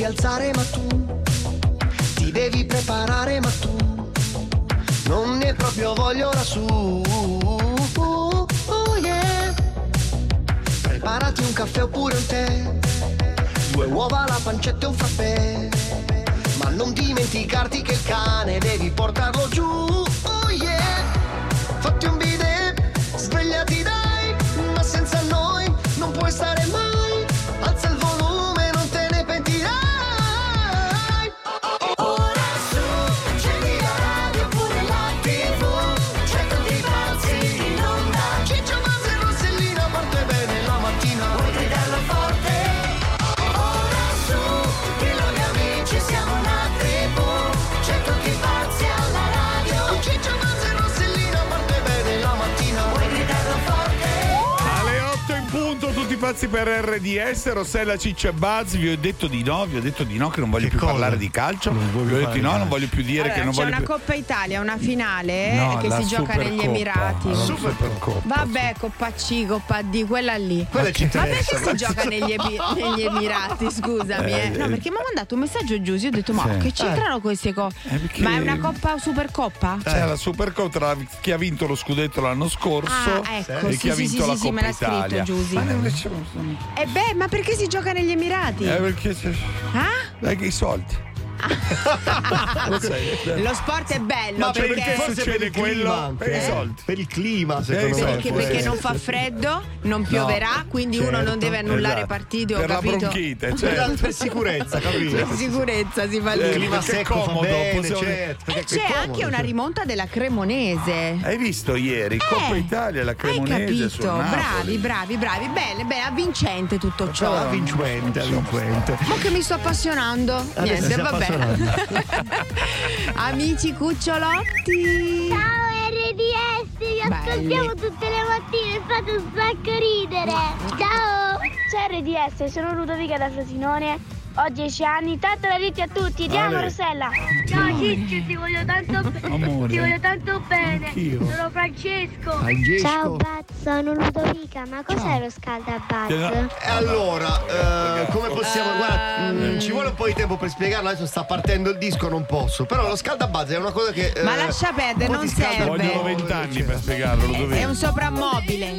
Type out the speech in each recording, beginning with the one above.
devi alzare ma tu ti devi preparare ma tu non ne proprio voglio su. Oh, oh, yeah. Preparati un caffè oppure un tè, due uova, la pancetta e un frappè. Ma non dimenticarti che il cane devi portarlo giù. Oh yeah. Fatti un bidet, svegliati dai, ma senza noi non puoi stare mai. Pazzi per RDS, Rossella Ciccia e Buzz. Vi ho detto di no, vi ho detto di no, che non voglio più cosa? parlare di calcio. Vi ho detto di no, non voglio più dire Allora, che non c'è voglio una più. Coppa Italia, una finale No, che si gioca negli. Emirati. La Supercoppa. Vabbè, Coppa C, Coppa D, quella lì. Quella ci Ma perché interessa. si gioca negli, Ebi- negli Emirati? Scusami, eh. Eh, No, eh. perché mi ha mandato un messaggio giusto. Io ho detto, ma Sì. che c'entrano queste cose? Eh, perché- Ma è una Coppa Supercoppa? C'è la Supercoppa tra chi ha vinto lo scudetto l'anno scorso Ah, ecco, e sì, chi ha sì, vinto sì, la sì, sì, me Coppa l'ha scritto Italia. Giusy. Ma non c'è- E beh, ma perché si gioca negli Emirati? Eh, perché Ah? dai che i soldi. Lo sport è bello Ma perché, perché forse per succede il clima quello? Per i eh? soldi. Per il clima, secondo i me. perché, perché non fa freddo, non pioverà, quindi uno certo, non deve annullare esatto. partite, ho Per la capito? bronchite, Per, certo. per sicurezza, capito? Per sicurezza si fa Eh, lì. Il clima secco comodo, fa bene, possiamo- certo. E c'è comodo, anche una certo. rimonta della Cremonese. Hai visto ieri Coppa Eh, Italia, la Hai Cremonese sul capito? Napoli. Bravi, bravi, bravi. Bene, bene, avvincente tutto ciò. Ciao, vincente, vincente. Ma che mi sto appassionando? Niente, vabbè. Amici cucciolotti. Ciao RDS, vi ascoltiamo tutte le mattine, fate un sacco ridere. Ciao! Ciao RDS, sono Ludovica da Frosinone. Ho 10 anni, tanto la dritti a tutti. Ti amo Ale. Rossella. Ciao Ciccio, ti voglio tanto, be- Amore. ti voglio tanto bene. Anch'io. Sono Francesco. Francesco. Ciao Buzz, sono Ludovica, ma cos'è lo scaldabuzz? Eh, E allora, eh, come possiamo. Guarda, mm, ci vuole un po' di tempo per spiegarlo. Adesso sta partendo il disco, non posso. Però lo scaldabuzz è una cosa che. eh, Ma lascia perdere, non serve. Vogliono vent'anni per spiegarlo, lo È un soprammobile.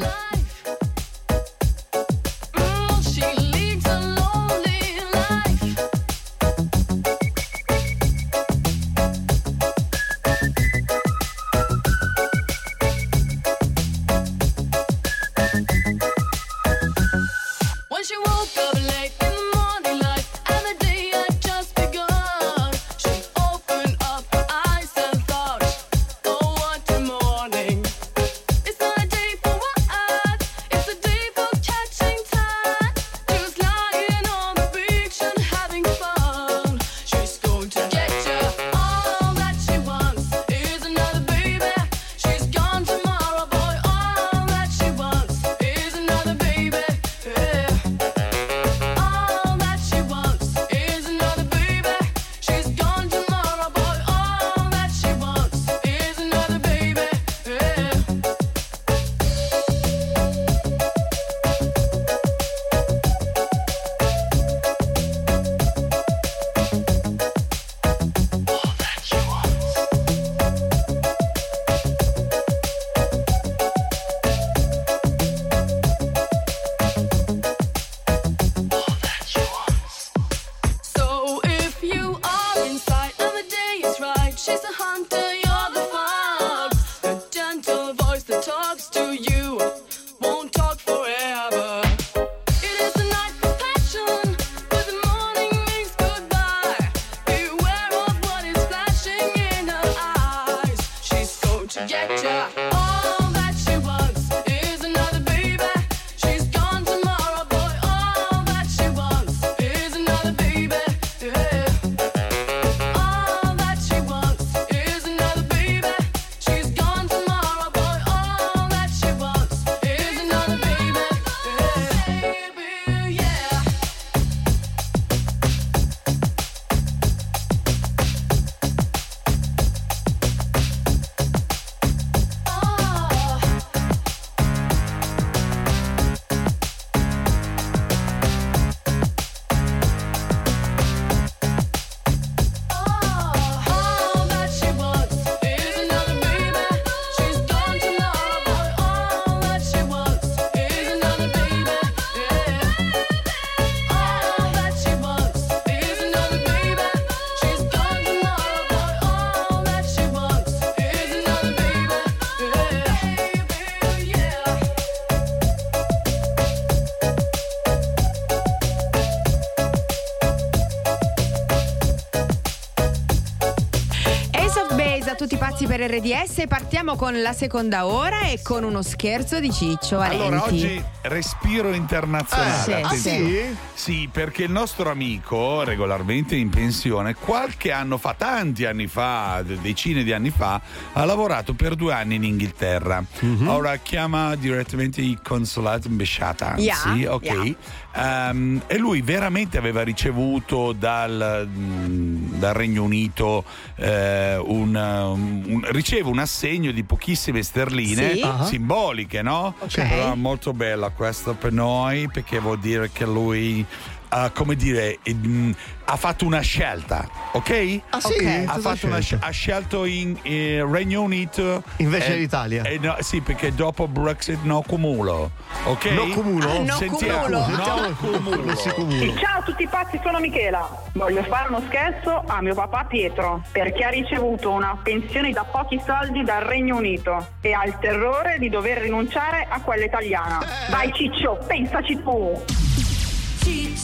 Per RDS. Partiamo con la seconda ora e con uno scherzo di Ciccio Valenti. Allora, oggi respiro internazionale. Eh, sì, attenzione. sì? Sì, perché il nostro amico, regolarmente in pensione, qualche anno fa, tanti anni fa, de- decine di anni fa, ha lavorato per due anni in Inghilterra. Mhm. Ora chiama direttamente il consolato in Besciata. Yeah, sì, ok. yeah. Ehm, e lui veramente aveva ricevuto dal, mm, dal Regno Unito eh, un, um, un- riceve un assegno di pochissime sterline Sì. Ah. simboliche, no? Però è molto bella questa per noi perché vuol dire che lui ha, come dire, mm, ha fatto una scelta, ok? Ah sì? Ok. Ha, fatto una ha scelto in eh, Regno Unito Invece eh, dell'Italia. eh, no, sì, perché dopo Brexit no cumulo, ok? No cumulo? Ah, no Sentiamo, cumulo. no cumulo. Cumulo. Ciao a tutti pazzi, sono Michela. Voglio fare uno scherzo a mio papà Pietro perché ha ricevuto una pensione da pochi soldi dal Regno Unito e ha il terrore di dover rinunciare a quella italiana. Dai Ciccio, pensaci tu!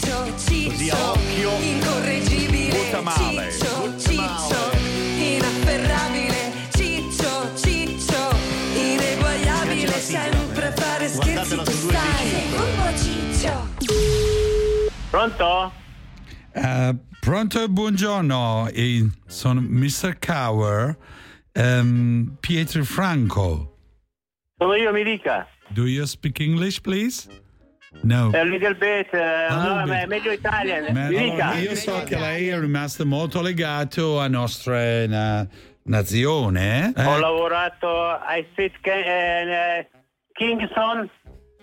Ciccio, Ciccio, Così a occhio. incorreggibile. Butta male, Ciccio, Ciccio, inafferrabile. Ciccio, Ciccio, ineguagliabile. Piace la sigla. Sempre fare scherzi tu stai. Furbo Ciccio. Pronto? Eh, pronto, buongiorno. Eh, sono Mr. Cower, ehm, Pietro Franco. Sono io, mi dica. Do you speak English, please? No. È little bit, eh, no, little è bit. meglio Italian. Ma allora, io so che lei è rimasto molto legato a nostra na- nazione. eh? Ho lavorato a Street eh, Kingston.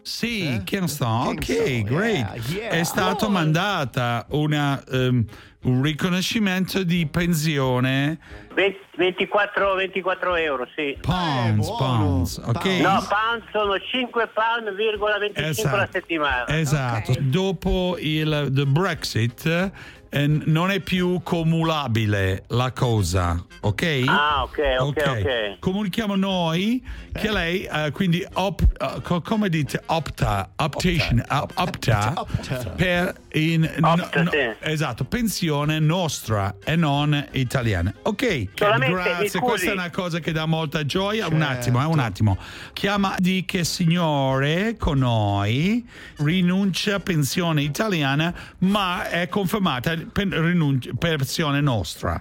Sì, Kingston. Ok, Kingston, great. yeah, yeah. È stato mandata una, ehm, un riconoscimento di pensione 20 24, 24 euro, sì. pounds, buono. pounds, ok? Pounds. No, pound sono 5 pound, virgola 25 la settimana. Esatto. Ok. Dopo il the Brexit eh, non è più cumulabile la cosa, ok? Ah, ok, ok, ok. Comunichiamo noi che lei, eh, quindi, op- eh, co- come dite, opta, optation, op- opta, Opta. per in, Opta, sì. esatto, pensione nostra e non italiana. Ok, Solamente, grazie, questa è una cosa che dà molta gioia. Un Certo. attimo, eh, un attimo. Chiama di che signore con noi rinuncia a pensione italiana, ma è confermata per rinuncia pensione nostra.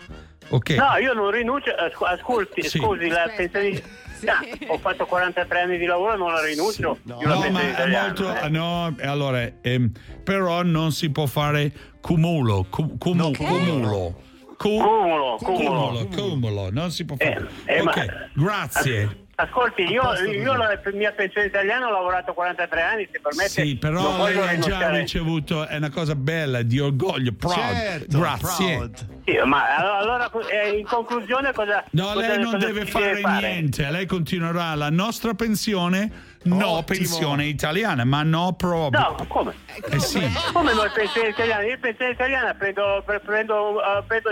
Ok. No, io non rinuncio. Ascolti, Sì. scusi, la pensione. Sì. Ho fatto 43 anni di lavoro e non la rinuncio. No. una No, pensione ma è molto. eh. No, allora, ehm, però non si può fare cumulo. cu- cumu- No, cumulo. Cu- Cumulo, cumulo. cumulo, cumulo, non si può fare. Eh, eh, ok, ma- grazie. Ascolti, io, io la mia pensione italiana ho lavorato 43 anni, se permette. Sì, però lei ha già ricevuto, è una cosa bella, di orgoglio, proud. Certo, Grazie. proud. Sì, ma allora eh, in conclusione cosa. No, cosa- lei non cosa deve fare, niente, lei continuerà la nostra pensione, no Ottimo. pensione italiana, ma no proprio. No, come? Eh sì. Come no, pensione italiano? Io pensione italiana prendo, pre- prendo, eh, prendo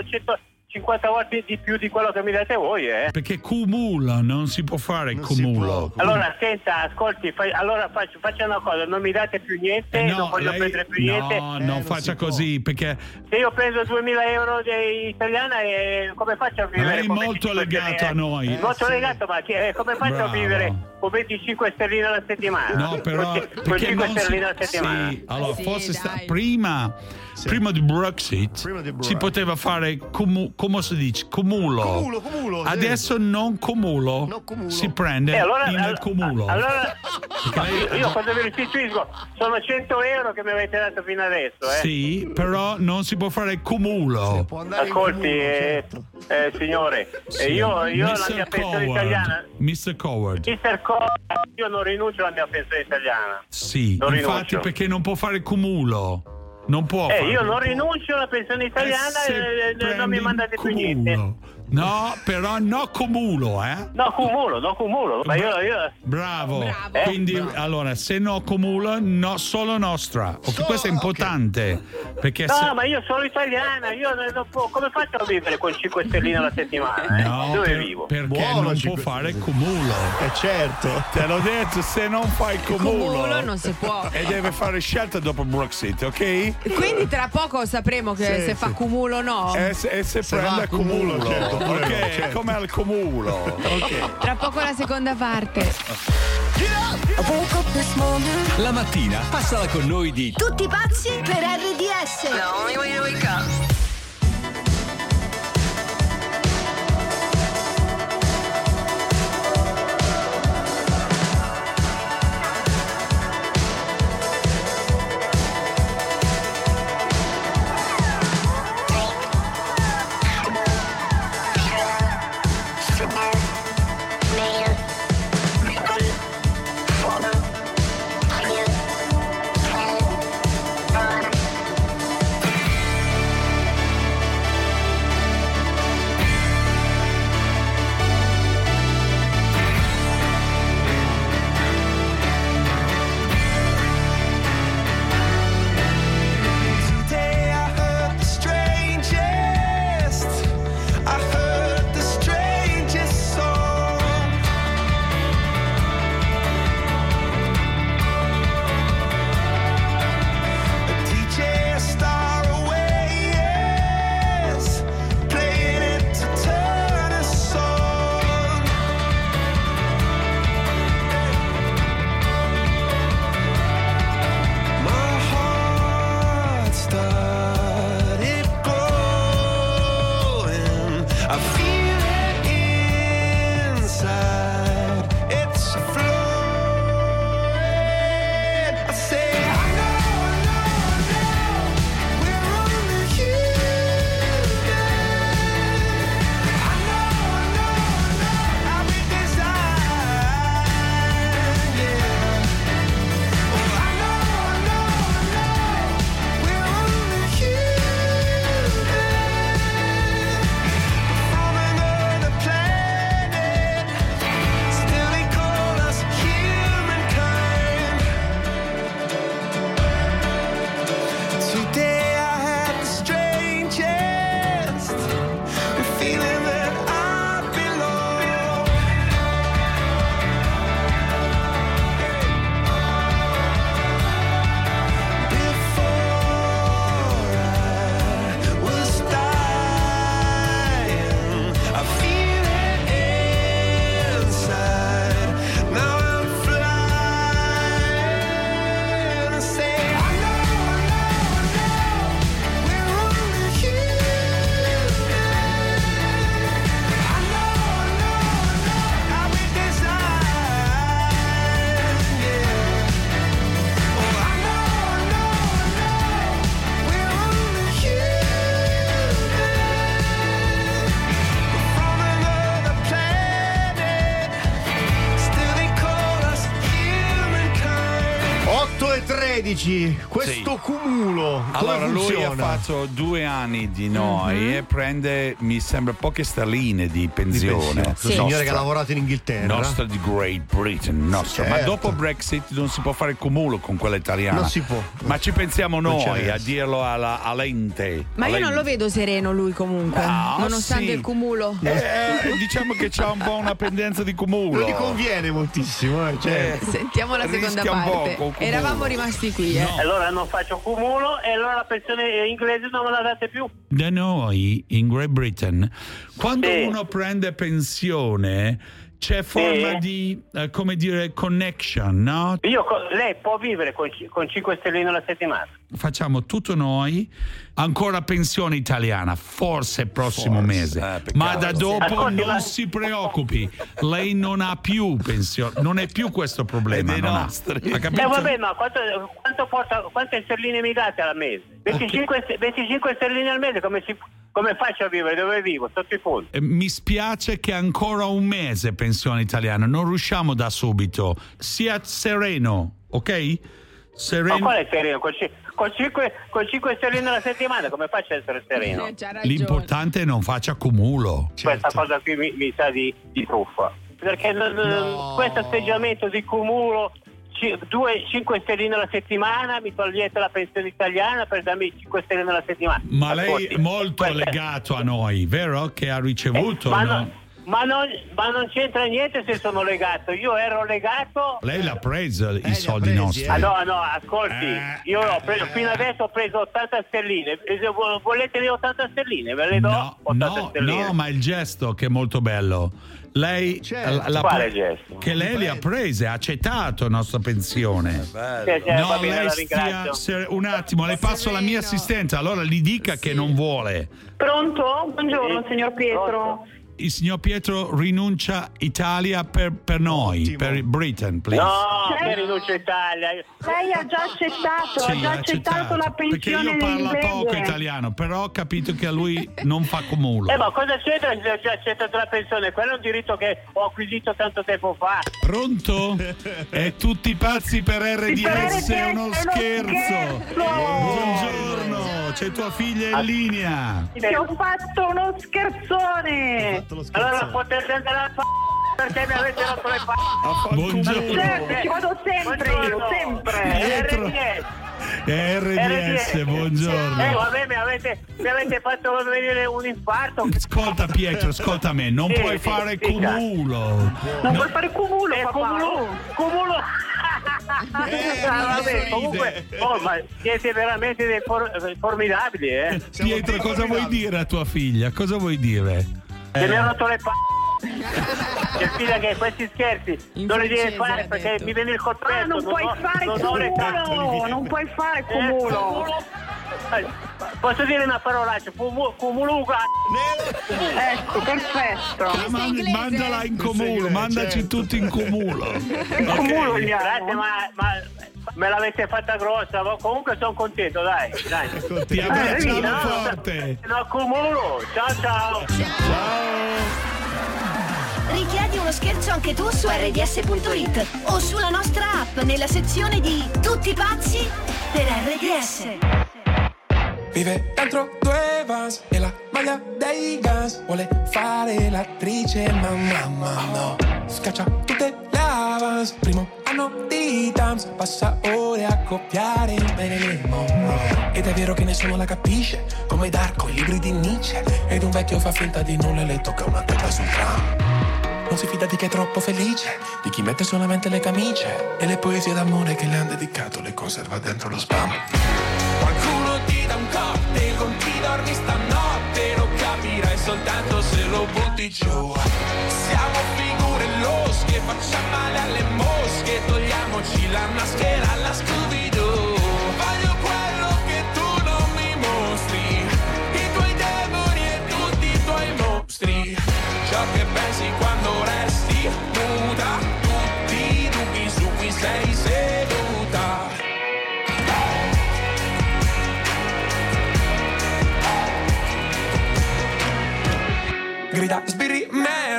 150 volte di più di quello che mi date voi, eh. Perché cumulo, non si può fare Non cumulo. può. Allora, senta, ascolti, fai- allora faccio, faccia una cosa, non mi date più niente, Eh, non voglio lei- prendere più niente. no, Eh, non non faccia può. così perché Se io prendo 2000 euro di italiana, eh, come faccio a vivere? lei è molto 25 legato a sterline? noi. Molto legato, ma che- eh, come faccio Bravo. a vivere con 25 sterline alla settimana? No, però con, con perché 5 non si, sterline alla settimana. sì, allora Sì, forse sta- prima, prima di Brexit Prima di Brexit. si poteva fare comu- come si dice cumulo. Cumulo, cumulo, sì. Adesso non cumulo, Non cumulo. si prende E allora, in all- cumulo. allora io, io cosa vi restituisco? Sono 100 euro che mi avete dato fino adesso, eh. Sì, però non si può fare cumulo. Può andare in Ascolti, cumulo, eh, certo. eh, signore, eh, Sì. io, io la Mr. mia pensione Coward. italiana, Mr. Coward. Mr. Co, io non rinuncio alla mia pensione italiana. Sì, Non infatti rinuncio. perché non può fare cumulo. Non può Eh, io non rinuncio alla pensione italiana E e, non mi mandate più niente. No, però no cumulo, eh? No, cumulo, no cumulo, ma io, io Bravo. Bravo. Eh? Quindi, allora, se no cumulo, no, solo nostra. Solo- questo è importante. Perché No, se. ma io sono italiana, io non può- come faccio a vivere con 5 stelline alla settimana? Eh? No, Dove per- vivo? perché Buono, non può fare cumulo. Eh certo. Te l'ho detto, se non fai cumulo. Cumulo non si può. E deve fare scelta dopo Brexit, ok? Quindi tra poco sapremo che Sì, se fa sì. cumulo o no. E se, e se Se prende cumulo, cumulo. certo. Pure ok, no, certo. come al cumulo. Ok. Tra poco la seconda parte. La mattina passala con noi di Tutti pazzi per RDS. Today 16. Questo sì. Come Allora, lui ha funziona? fatto due anni di noi e prende, mi sembra, poche sterline di Di pensione. pensione. Sì. Signore Nostra- che ha lavorato in Inghilterra. Nostra di Great Britain, nostra. Ma certo. dopo Brexit non si può fare cumulo con quella italiana. Non si può. Ma ci pensiamo noi a dirlo alla, all'ente. Ma io non lo vedo sereno lui comunque, No, nonostante sì. il cumulo. Eh, eh, diciamo che c'ha un po' una pendenza di cumulo. Non gli conviene moltissimo, eh, cioè. Eh, Sentiamo la seconda parte. poco. Eravamo rimasti qui, eh. Allora non faccio cumulo e allora la pensione inglese non me la date più. Da noi in Great Britain, quando Sì. uno prende pensione, c'è forma Sì. di, eh, come dire, connection, no? Io, lei può vivere con, con 5 stelline alla settimana. Facciamo tutto noi, ancora pensione italiana, forse prossimo Forse, mese, eh, ma da dopo non ma- si preoccupi, lei non ha più pensione, non è più questo problema. È dei non ha. nostri. Ha capito? Eh vabbè, ma quanto, quanto porta, quante sterline mi date al mese? 25, st- 25 sterline al mese, come, si- come faccio a vivere? Dove vivo? Sotto i ponti. Eh, Mi spiace che ancora un mese pensione italiana, non riusciamo da subito. Sia sereno, ok? Ma Sereno. qual è sereno? Con, ci- con 5, con 5 sterline alla settimana, come faccio a essere sereno? Eh. L'importante è non faccia cumulo. Questa cosa qui mi, mi sa di, di truffa. Perché No. questo atteggiamento di cumulo, 5 sterline alla settimana, mi togliete la pensione italiana per darmi 5 sterline alla settimana. Ma lei Ascolti, è molto questa- legato a noi, vero? Che ha ricevuto, Eh, ma no? Ma non, ma non c'entra niente se sono legato. Io ero legato. Lei l'ha preso i li ha soldi presi, nostri. eh. Ah, no, no, ascolti, Eh, io ho preso, fino adesso ho preso 80 sterline. E se vo- volete le 80 sterline? Ve le do? No, 80 no, sterline. no, ma il gesto che è molto bello. Lei Certo. la- la- Quale gesto? Che lei le ha prese, ha accettato la nostra pensione. Sì, sì, No, lei stia se- un attimo, le passo la mia assistente, allora gli dica che non vuole. Pronto? Buongiorno, Sì. signor Pietro. Pronto? Il signor Pietro rinuncia Italia per, per noi, Ottimo. per Britain, please. No, che rinuncia Italia. Lei ha già accettato, ha Sì, già ha accettato la Perché pensione io parlo poco italiano, però ho capito che a lui non fa cumulo. Eh, ma cosa c'entra se ho già accettato la pensione? Quello è un diritto che ho acquisito tanto tempo fa. Pronto? E tutti pazzi per RDS, è uno è uno scherzo. scherzo. Buongiorno, c'è tua figlia in linea. Ti ho fatto uno scherzone. Fatto lo Allora scherzo. potete andare a f***o perché mi avete rotto le f***o. Buongiorno. Certo, ci vado sempre io, Buongiorno. sempre. Pietro. RDS. RDS, Eh, buongiorno. vabbè, mi avete, mi avete fatto venire un infarto. Ascolta Pietro, ascolta me, non Sì, puoi sì, fare dica. cumulo. Non puoi fare cumulo, Eh, cumulo, cumulo. Eh, Ah, vabbè, comunque, oh, ma siete veramente dei for- formidabili, eh? Pietro, cosa vuoi dire a tua figlia? Cosa vuoi dire? Che mi ha rotto le p***o. Che figlia che questi scherzi In non li devi fare perché detto. mi viene il colpetto. Ah, non puoi ho- fare non le carte. cumulo, non puoi fare Eh, cumulo. cumulo. Eh, Posso dire una parolaccia? Cumu- Cumuluga. Ecco, perfetto. Man- mandala in cumulo, inglese, mandaci certo. tutti in cumulo. In cumulo gli Grazie, ma, ma me l'avete fatta grossa. ma Comunque sono contento, dai. dai. Ti abbracciamo no, forte. No, cumulo. Ciao, ciao. Richiedi uno scherzo anche tu su rds.it o sulla nostra app nella sezione di Tutti pazzi per RDS. Vive dentro due vans e la maglia dei Guns Vuole fare l'attrice ma mamma no Scaccia tutte le avance Primo anno di Tams Passa ore a copiare Marilyn Monroe Ed è vero che nessuno la capisce Come Darko, i libri di Nietzsche. Ed un vecchio fa finta di nulla e le tocca una testa sul tram. Non si fida di chi è troppo felice, di chi mette solamente le camicie. E le poesie d'amore che le han dedicato le conserva dentro lo spam. Qualcuno ti dà un cocktail con chi dormi stanotte? Lo capirai soltanto se lo butti giù. Siamo losche, facciamo male alle mosche Togliamoci la maschera alla Scooby-Doo. Voglio quello che tu non mi mostri I tuoi demoni e tutti i tuoi mostri. Ciò che pensi quando resti nuda Tutti i dubbi su cui sei Grida sbirri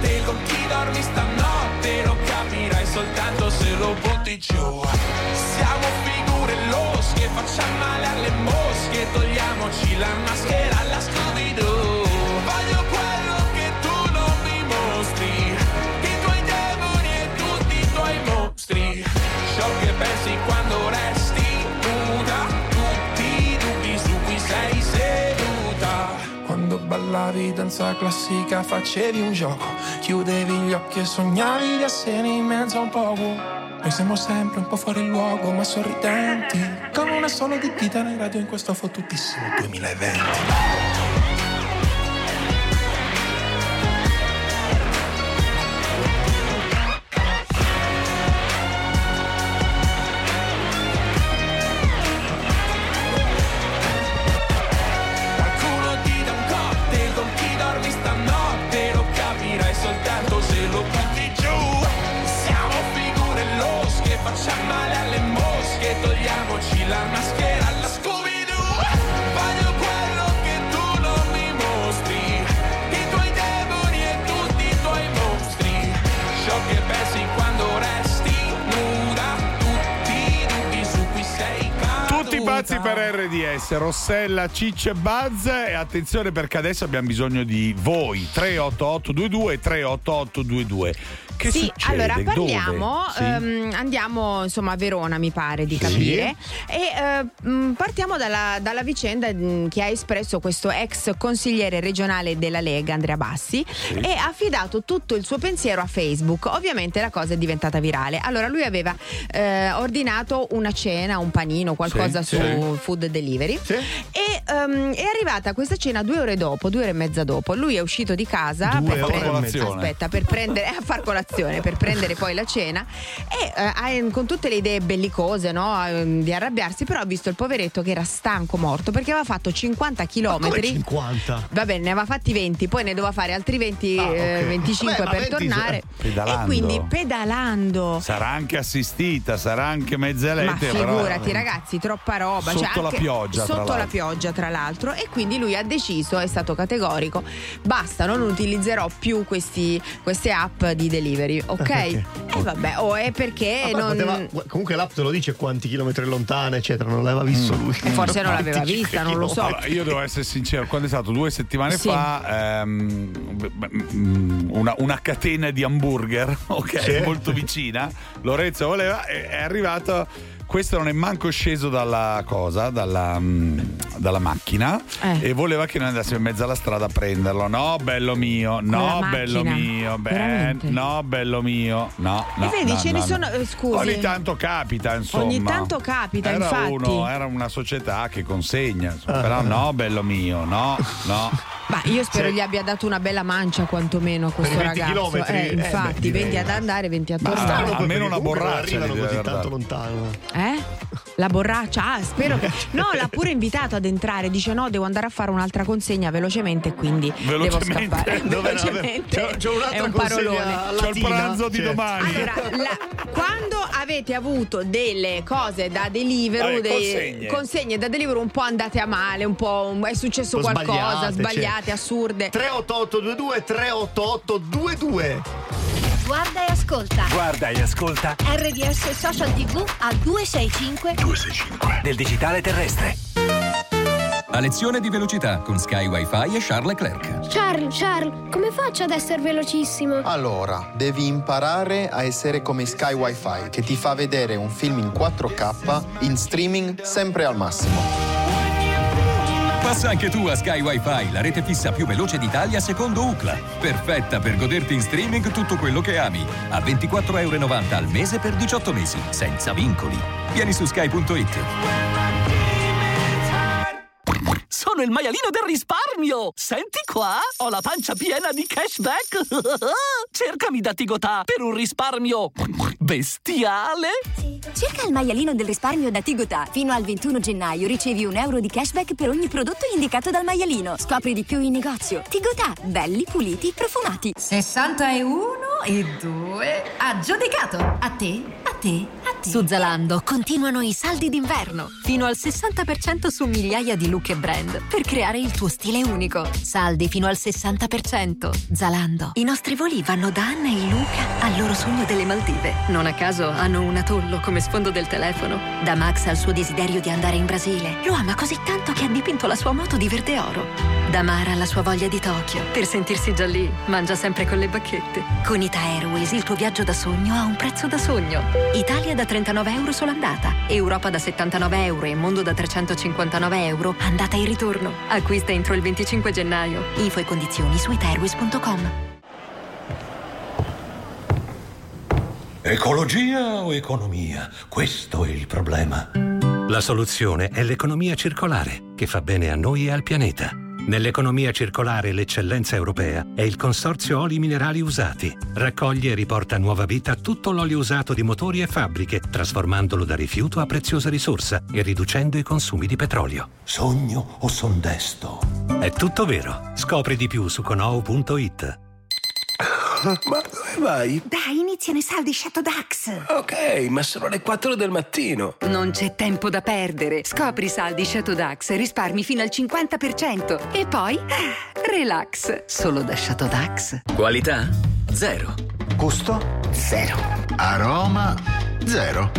cocktail con chi dormi stanotte Lo capirai soltanto se lo butti giù. Siamo figure losche, facciamo male alle mosche Togliamoci la maschera alla Scooby-Doo. Voglio quello che tu non mi mostri I tuoi demoni e tutti i tuoi mostri. Ciò che pensi quando resti nuda Tutti i dubbi su cui sei seduta. Quando ballavi danza classica facevi un gioco Chiudevi gli occhi e sognavi di essere in mezzo a un poco Noi siamo sempre un po' fuori luogo ma sorridenti. Come una sola di dita in radio in questo fottutissimo 2020 ragazzi per RDS, Rossella, Ciccio e Buzz. E attenzione perché adesso abbiamo bisogno di voi. 38822 e 38822. Che sì, succede? allora parliamo, Sì. ehm, andiamo insomma a Verona mi pare di Sì. capire e eh, mh, partiamo dalla, dalla vicenda mh, che ha espresso questo ex consigliere regionale della Lega Andrea Bassi e ha affidato tutto il suo pensiero a Facebook. Ovviamente la cosa è diventata virale. Allora lui aveva eh, ordinato una cena, un panino, qualcosa Sì, su sì. food delivery e ehm, è arrivata questa cena due ore dopo, due ore e mezza dopo. Lui è uscito di casa Due per prendere- aspetta, per prendere a far colazione, per prendere poi la cena e eh, con tutte le idee bellicose, no? Ehm, Di arrabbiarsi, però ha visto il poveretto che era stanco morto perché aveva fatto 50 Come chilometri. 50? Va bene, ne aveva fatti 20, poi ne doveva fare altri 20, Ah, ok. eh, 25 Vabbè, ma per 20 tornare. Pedalando. E quindi pedalando. Sarà anche assistita, sarà anche mezza Ma elette, però- figurati ragazzi, troppa roba. Sotto cioè la pioggia, Sotto la pioggia, tra l'altro. E quindi lui ha deciso, è stato categorico, basta, non utilizzerò più questi, queste app di delivery, ok? perché? E vabbè, o è perché Vabbè, non... poteva- comunque l'app te lo dice quanti chilometri lontana, eccetera. Non l'aveva visto lui. E forse non l'aveva 25 vista, non lo so. Allora, io devo essere sincero, quando è stato due settimane Sì. fa, ehm, mm, una, una catena di hamburger, ok, Sì. molto vicina, Lorenzo voleva, è, è arrivato. Questo non è manco sceso dalla cosa, dalla, mm, dalla macchina Eh. e voleva che noi andassimo in mezzo alla strada a prenderlo. No, bello mio, no, bello mio, beh, no, bello mio, no. E no, vedi, no, ce no, ne no. sono- eh, scusi. Ogni tanto capita, insomma. Ogni tanto capita, era infatti. Uno, era una società che consegna, insomma, Ah. però no, bello mio, no, no. Ma io spero Sì. gli abbia dato una bella mancia quantomeno a questo Per i 20 ragazzo. chilometri? Eh, Eh, infatti, beh, direi. 20 ad andare, 20 a tornare. Almeno una borraccia arrivano così tanto lontano. Eh? La borraccia? Ah, spero che. No, l'ha pure invitato ad entrare. Dice: No, devo andare a fare un'altra consegna velocemente, quindi devo Velocemente? scappare. Dove? Velocemente. C'ho- c'ho un'altra È un parolone. C'ho il pranzo di cioè. domani. Allora, la- quando avete avuto delle cose da Vabbè, dei- consegne. consegne da Deliveroo un po' andate a male, un po' è successo po' qualcosa, sbagliate, sbagliate, cioè. assurde. 38822 38822 Guarda e ascolta. Guarda e ascolta RDS Social TV al 265 del digitale terrestre. A lezione di velocità con Sky Wi-Fi e Charles Leclerc. Charles, Charles, come faccio ad essere velocissimo? Allora, devi imparare a essere come Sky Wi-Fi, che ti fa vedere un film in 4K in streaming sempre al massimo. Passa anche tu a Sky Wi-Fi, la rete fissa più veloce d'Italia secondo UCLA. Perfetta per goderti in streaming tutto quello che ami. A 24,90 euro al mese per 18 mesi, senza vincoli. Vieni su sky.it. Sono il maialino del risparmio! Senti qua, ho la pancia piena di cashback! Cercami da Tigotà per un risparmio bestiale! Cerca il maialino del risparmio da Tigotà. Fino al 21 gennaio ricevi un euro di cashback per ogni prodotto indicato dal maialino. Scopri di più in negozio. Tigotà, belli, puliti, profumati. 61 e 2 aggiudicato. A te, a te, a te. Su Zalando continuano i saldi d'inverno, fino al 60% su migliaia di look e brand, per creare il tuo stile unico. Saldi fino al 60%. Zalando. I nostri voli vanno da Anna e Luca al loro sogno delle Maldive. Non a caso hanno un atollo come sfondo del telefono. Da Max al suo desiderio di andare in Brasile. Lo ama così tanto che ha dipinto la sua moto di verde oro. Da Mara alla sua voglia di Tokyo. Per sentirsi già lì, mangia sempre con le bacchette. Con Ita Airways il tuo viaggio da sogno ha un prezzo da sogno. Italia da 39 euro sola andata. Europa da 79 euro e Mondo da 359 euro andata e ritorno. Acquista entro il 25 gennaio. Info e condizioni su itairways.com. Ecologia o economia? Questo è il problema. La soluzione è l'economia circolare, che fa bene a noi e al pianeta. Nell'economia circolare l'eccellenza europea è il Consorzio Oli Minerali Usati. Raccoglie e riporta a nuova vita tutto l'olio usato di motori e fabbriche, trasformandolo da rifiuto a preziosa risorsa e riducendo i consumi di petrolio. Sogno o son desto? È tutto vero. Scopri di più su conou.it. Ma dove vai? Dai, iniziano i saldi Shadow Dax. Ok, ma sono le 4 del mattino. Non c'è tempo da perdere. Scopri i saldi Shadow Dax e risparmi fino al 50%. E poi, ah, relax. Solo da Shadow Dax. Qualità? Zero. Gusto? Zero. Aroma? Zero.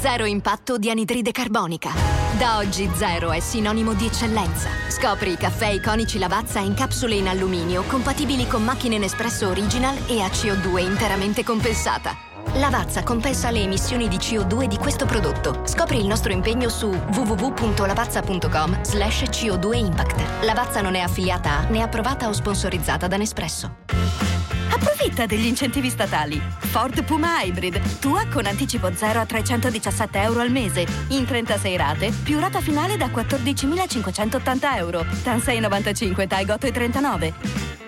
Zero impatto di anidride carbonica. Da oggi zero è sinonimo di eccellenza. Scopri i caffè iconici Lavazza in capsule in alluminio compatibili con macchine Nespresso Original e a CO2 interamente compensata. Lavazza compensa le emissioni di CO2 di questo prodotto. Scopri il nostro impegno su www.lavazza.com slash CO2 Impact. Lavazza non è affiliata a né approvata o sponsorizzata da Nespresso. Approfitta degli incentivi statali. Ford Puma Hybrid, tua con anticipo 0 a 317 euro al mese, in 36 rate, più rata finale da 14.580 euro. TAN 695, TAI 8 e 39.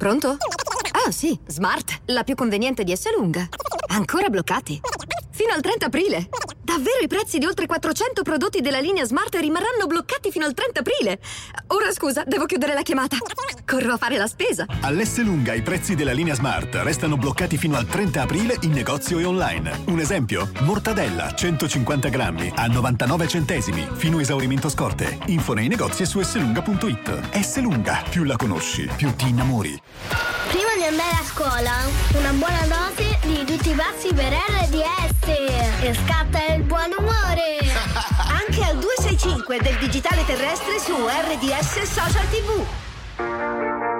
Pronto? Ah sì, Smart, la più conveniente di Esselunga. Ancora bloccati? Fino al 30 aprile. Davvero i prezzi di oltre 400 prodotti della linea Smart rimarranno bloccati fino al 30 aprile. Ora scusa, devo chiudere la chiamata. Corro a fare la spesa. All'Esselunga i prezzi della linea Smart restano bloccati fino al 30 aprile in negozio e online. Un esempio? Mortadella 150 grammi a 99 centesimi fino a esaurimento scorte. Info nei negozi e su esselunga.it. Esselunga, più la conosci, più ti innamori. Prima di andare a scuola, una buona dose del digitale terrestre su RDS Social TV.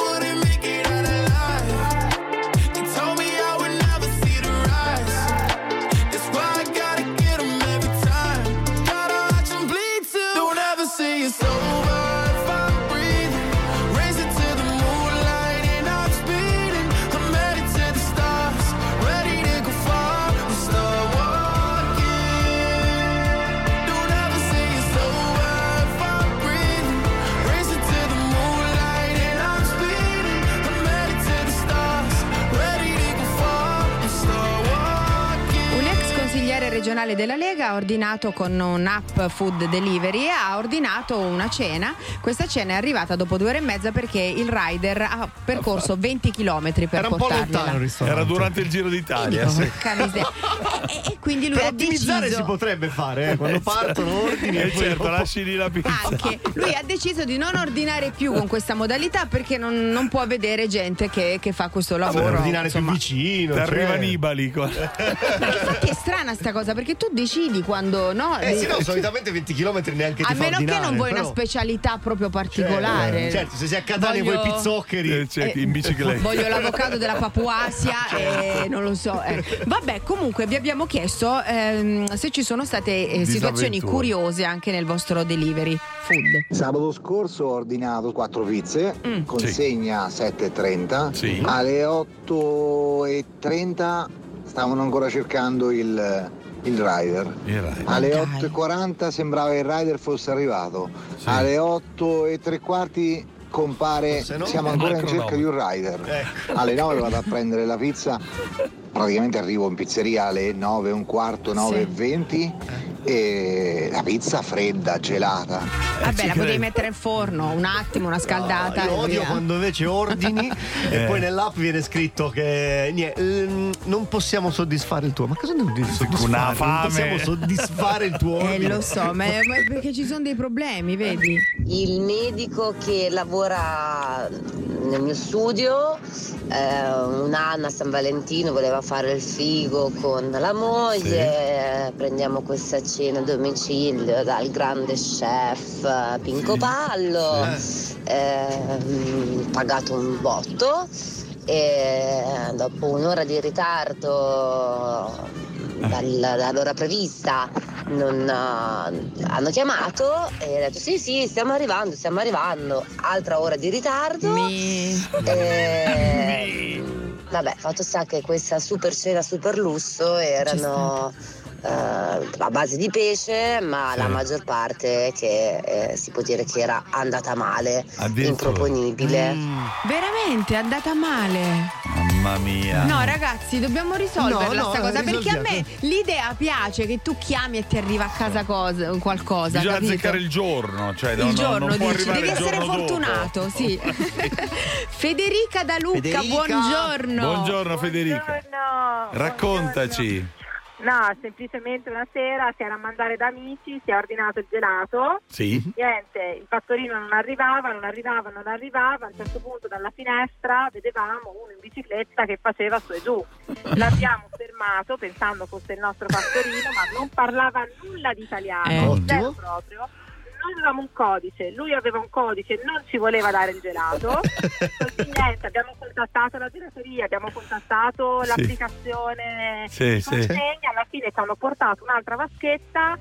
regionale della Lega ha ordinato con un'app food delivery ha ordinato una cena. Questa cena è arrivata dopo due ore e mezza perché il rider ha percorso 20 km per Era un po' portargliela. lontano il ristorante. Era durante il Giro d'Italia. sì. E, e quindi lui Per ha ottimizzare deciso si potrebbe fare, eh, quando partono ordini Eh e poi certo, dopo- lasci lì la pizza. anche lui ha deciso di non ordinare più con questa modalità perché non, non può vedere gente che, che fa questo lavoro. ordinare più insomma. vicino. Ti arriva cioè. Nibali. con- Infatti è strana sta cosa perché tu decidi quando no. Eh sì, no, solitamente 20 km neanche a meno che non vuoi però- una specialità proprio particolare. Eh, certo, se sei a Catania Voglio- vuoi pizzoccheri. Eh, cioè, in bicicletta. Voglio l'avocado della Papuasia e non lo so. eh. Vabbè, comunque vi abbiamo chiesto ehm, se ci sono state eh, situazioni kuriose anche nel vostro delivery food. Sabato scorso ho ordinato quattro pizze, Mm. consegna 7.30, alle 8.30 stavano ancora cercando il, il rider. Alle Dai. 8.40 sembrava che il rider fosse arrivato, alle 8 e tre quarti compare, no, siamo ancora in cerca di un rider. Alle 9 vado a prendere la pizza, praticamente arrivo in pizzeria alle 9 e un quarto, 9 e 20 e la pizza fredda, gelata. Vabbè, la potevi mettere in forno un attimo, una scaldata. Io e odio via. quando invece ordini e Eh. poi nell'app viene scritto che niente, ehm, non possiamo soddisfare il tuo. Ma cosa vuol dire soddisfare? Una Non fame. possiamo soddisfare il tuo Eh, ordine. lo so, ma, ma perché ci sono dei problemi, vedi? Il medico che lavora nel mio studio, eh, un'anno a San Valentino voleva fare il figo con la moglie, eh, prendiamo questa cena a domicilio dal grande chef eh, Pinco Pallo, ehm, pagato un botto. E dopo un'ora di ritardo dal- dall'ora prevista non, eh, hanno chiamato e ha detto sì sì stiamo arrivando stiamo arrivando. Altra ora di ritardo. E, vabbè fatto sta che questa super cena super lusso erano eh, a base di pesce ma la maggior parte che eh, si può dire che era andata male improponibile. Veramente è andata male. Mamma mia. No, ragazzi, dobbiamo risolverla No, no, sta cosa. Perché a me l'idea piace che tu chiami e ti arriva a casa cosa, qualcosa. Bisogna capito? azzeccare il giorno, cioè il no, giorno non dici, devi il essere giorno dopo. fortunato, sì. Federica da Lucca, Federica. buongiorno. Buongiorno Federica. Raccontaci. No, semplicemente una sera si era a mangiare da amici, si è ordinato il gelato. Sì. Niente, il fattorino non arrivava, non arrivava, non arrivava. A un certo punto dalla finestra vedevamo uno in bicicletta che faceva su e giù. L'abbiamo fermato pensando fosse il nostro fattorino, ma non parlava nulla di italiano, Eh. zero proprio. Noi avevamo un codice, lui aveva un codice, non ci voleva dare il gelato. Niente, abbiamo contattato la gelateria, abbiamo contattato Sì. l'applicazione Sì, di sì. consegna, alla fine ci hanno portato un'altra vaschetta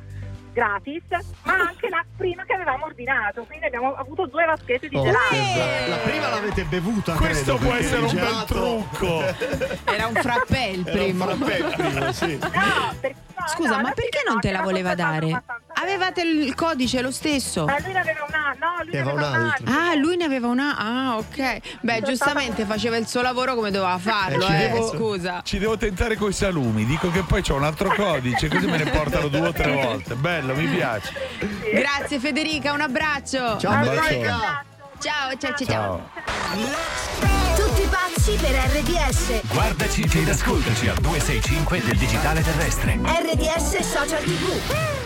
gratis, ma anche la prima che avevamo ordinato, quindi abbiamo avuto due vaschette di Oh, gelato. che La prima l'avete bevuta, Questo credo, può essere un bel trucco. Era un frappè il Era un primo. frappè il primo, sì. Scusa, ma perché non te la voleva dare? Avevate il codice lo stesso? Ma lui ne aveva una, no, lui ne aveva una. Ah, lui ne aveva una. Ah, ok. Beh, giustamente faceva il suo lavoro come doveva farlo, ci, eh. devo, Scusa. ci devo tentare coi salumi. Dico che poi c'ho un altro codice, così me ne portano due o tre volte. Bello, mi piace. Grazie Federica, un abbraccio. Ciao, Un. Federica. Ciao, ciao, ciao, ciao. Tutti pazzi per RDS. Guardaci ed ascoltaci al 265 del digitale terrestre. RDS Social TV.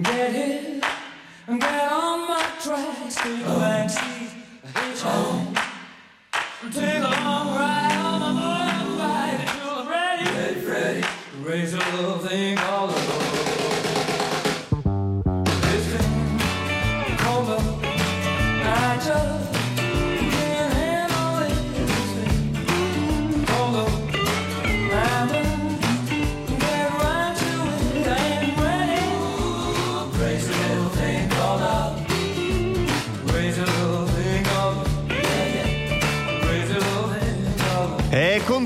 Get it, get on my tracks, take a back seat, hitch home. Take a long ride on my motorbike until I'm ready. Ready, ready. Raise your little thing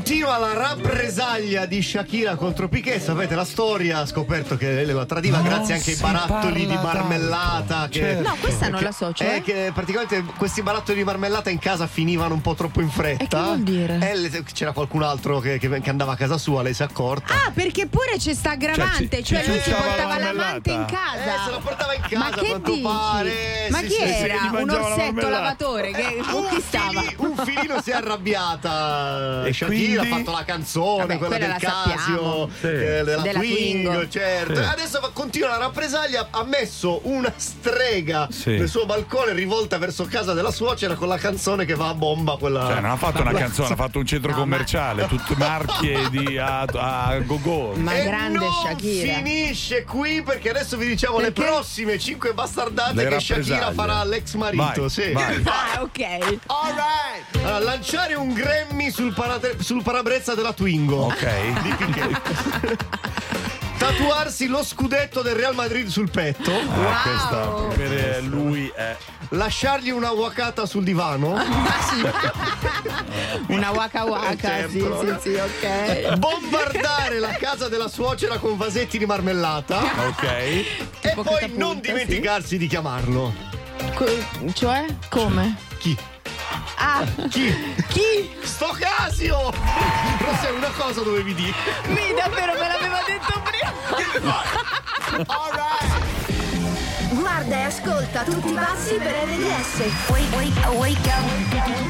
continua la rappresaglia di Shakira contro Piquet. Sapete la storia? Ha scoperto che lei la tradiva Non grazie anche ai barattoli di marmellata. Che, Certo. No, questa non che- la so, cioè? eh, che praticamente questi barattoli di marmellata in casa finivano un po' troppo in fretta. E che vuol dire? E le- c'era qualcun altro che, che- che andava a casa sua, lei si è accorta. Ah, perché pure c'è sta aggravante, Cioè, cioè, ci- lui si portava la l'amante in casa. Eh, se la portava in casa, Ma che quanto dici? pare. Ma Sì, chi era? Un orsetto lavatore che un, chi stava? un filino si è arrabbiata E Shakira quindi? ha fatto la canzone Vabbè, quella, quella del. Casio Sì. eh, della, Della Twingo, Twingo. certo Sì. adesso continua la rappresaglia ha messo una strega Sì. nel suo balcone rivolta verso casa della suocera con la canzone che va a bomba quella Cioè, non ha fatto una la- canzone, ha fatto un centro commerciale, tutte marche di a, a go-go. Ma e grande non Shakira. finisce qui perché adesso vi diciamo Perché? le prossime 5 bastardate Le che Shakira farà all'ex marito. Vai, sì. vai. Ah, ok. Alright. Allora, lanciare un Grammy sul, parate- sul parabrezza della Twingo. Ok. Di Piquet. Tatuarsi lo scudetto del Real Madrid sul petto. Ah, questa per lui è. Lasciargli una wakata sul divano. Una waka waka, Eh, sì, certo. sì, sì, ok. Bombardare la casa della suocera con vasetti di marmellata. Ok. E Tipo poi non sì. dimenticarsi di chiamarlo. Co- cioè? Come? Chi? Ah, Chi? chi? Sto Casio! Forse una cosa dovevi dire. Mi davvero me l'aveva detto prima. Guarda e ascolta tutti i passi per RDS.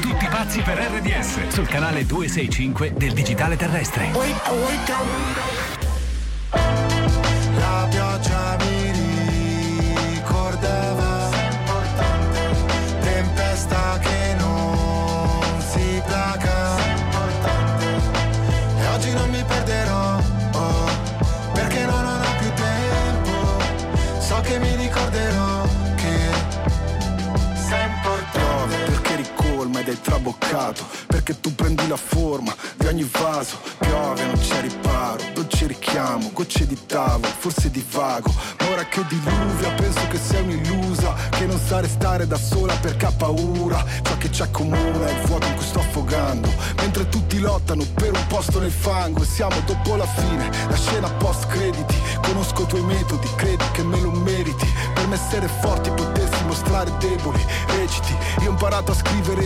Tutti pazzi per RDS sul canale 265 del digitale terrestre. La pioggia traboccato perché tu prendi la forma di ogni vaso piove non c'è riparo dolce richiamo gocce di tavolo forse di vago ma ora che diluvia penso che sei un'illusa che non sa restare da sola perché ha paura ciò che ci accomuna è il vuoto in cui sto affogando mentre tutti lottano per un posto nel fango e siamo dopo la fine la scena post crediti conosco i tuoi metodi credi che me lo meriti per me essere forti potersi mostrare deboli reciti io ho imparato a scrivere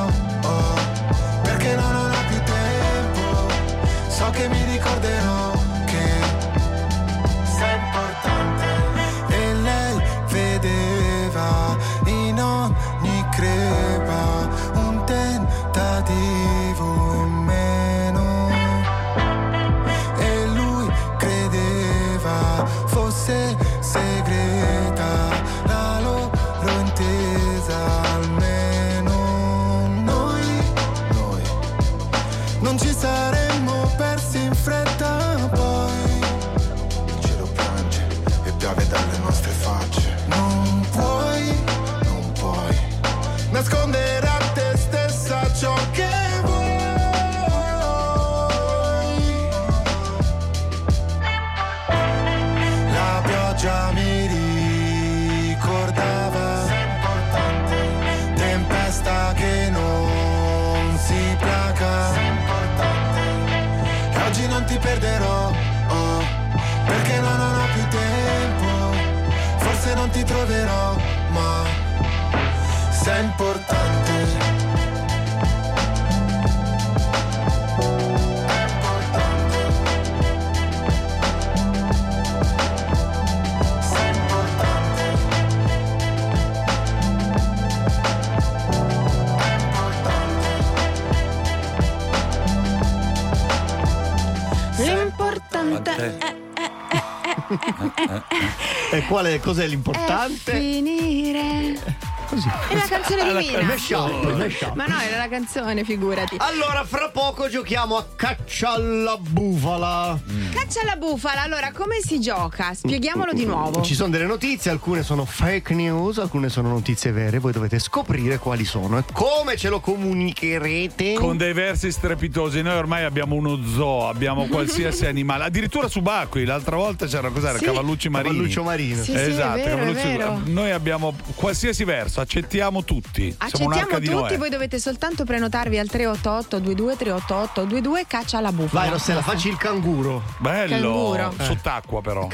E quale cos'è è l'importante? finire così. È la canzone di Mina. Mashup, mashup. Ma no, era la canzone, figurati. Allora, fra poco giochiamo a caccia alla bufala. Caccia alla bufala, allora come si gioca? Spieghiamolo di nuovo. Ci sono delle notizie, alcune sono fake news, alcune sono notizie vere. Voi dovete scoprire quali sono e come ce lo comunicherete. Con dei versi strepitosi. Noi ormai abbiamo uno zoo, abbiamo qualsiasi animale. Addirittura subacquei. L'altra volta c'era cos'era? Sì, Cavallucci marini. Cavalluccio marino. Sì, sì, è esatto, vero, è cavallucci- vero. Noi abbiamo qualsiasi verso, accettiamo tutti. Siamo un'arca Accettiamo tutti, voi dovete soltanto prenotarvi al 388 22 388 22 caccia alla bufala. Vai, Rossella, facci il canguro. Bello. Canguro. Eh. Sott'acqua però.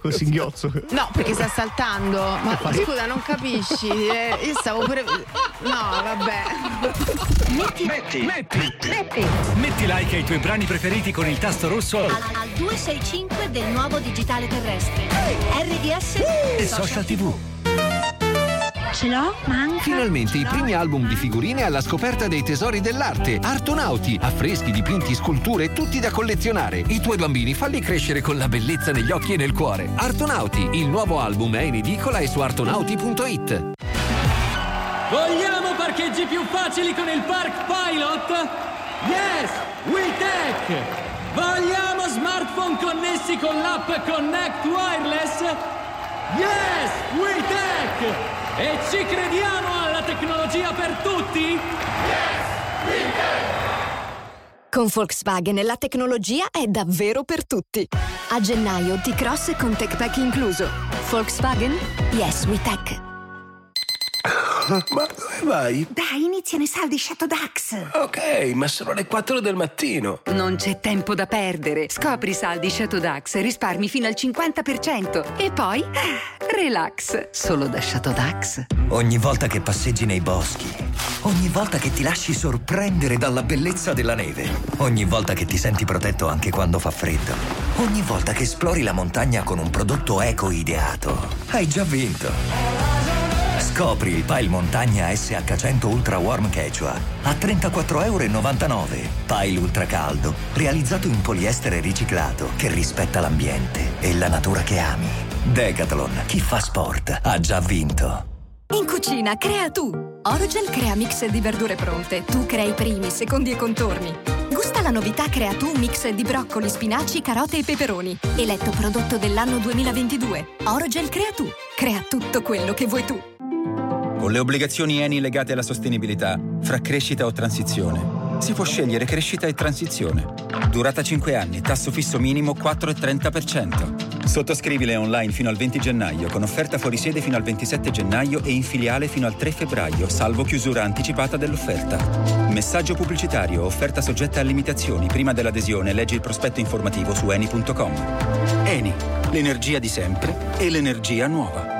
Col singhiozzo. No, perché sta saltando. Ma scusa, non capisci? Eh, io stavo pure. No, vabbè. Metti, metti, metti, metti like ai tuoi brani preferiti con il tasto rosso Al, al 265 del nuovo digitale terrestre. RDS e social tv. Ce l'ho? Manca. Finalmente i primi album di figurine alla scoperta dei tesori dell'arte. Artonauti, affreschi, dipinti, sculture, tutti da collezionare. I tuoi bambini falli crescere con la bellezza negli occhi e nel cuore. Artonauti, il nuovo album è in edicola e su artonauti.it. Vogliamo parcheggi più facili con il Park Pilot? Yes, WeTech! Vogliamo smartphone connessi con l'app Connect Wireless? Yes, WeTech! E ci crediamo alla tecnologia per tutti? Con Volkswagen la tecnologia è davvero per tutti. A gennaio T-Cross con Tech Pack incluso. Volkswagen? Yes, we tech. Ma dove vai? Dai, iniziano i saldi Shadow Dax. Ok, ma sono le 4 del mattino. Non c'è tempo da perdere. Scopri i saldi Shadow Dax e risparmi fino al 50%. E poi, relax, solo da Shadow Dax. Ogni volta che passeggi nei boschi, ogni volta che ti lasci sorprendere dalla bellezza della neve, ogni volta che ti senti protetto anche quando fa freddo, ogni volta che esplori la montagna con un prodotto eco ideato, hai già vinto. Scopri il Pile Montagna SH100 Ultra Warm Quechua a 34,99 euro. Pile Ultra Caldo, realizzato in poliestere riciclato che rispetta l'ambiente e la natura che ami. Decathlon, chi fa sport ha già vinto. In cucina, crea tu! Orogel crea mix di verdure pronte. Tu crei primi, secondi e contorni. Gusta la novità Crea tu mix di broccoli, spinaci, carote e peperoni. Eletto prodotto dell'anno 2022. Orogel crea tu. Crea tutto quello che vuoi tu. Con le obbligazioni Eni legate alla sostenibilità, fra crescita o transizione, si può scegliere crescita e transizione. Durata 5 anni, tasso fisso minimo 4,30%. Sottoscrivile online fino al 20 gennaio, con offerta fuori sede fino al 27 gennaio e in filiale fino al 3 febbraio, salvo chiusura anticipata dell'offerta. Messaggio pubblicitario, offerta soggetta a limitazioni. Prima dell'adesione leggi il prospetto informativo su eni.com. Eni, l'energia di sempre e l'energia nuova.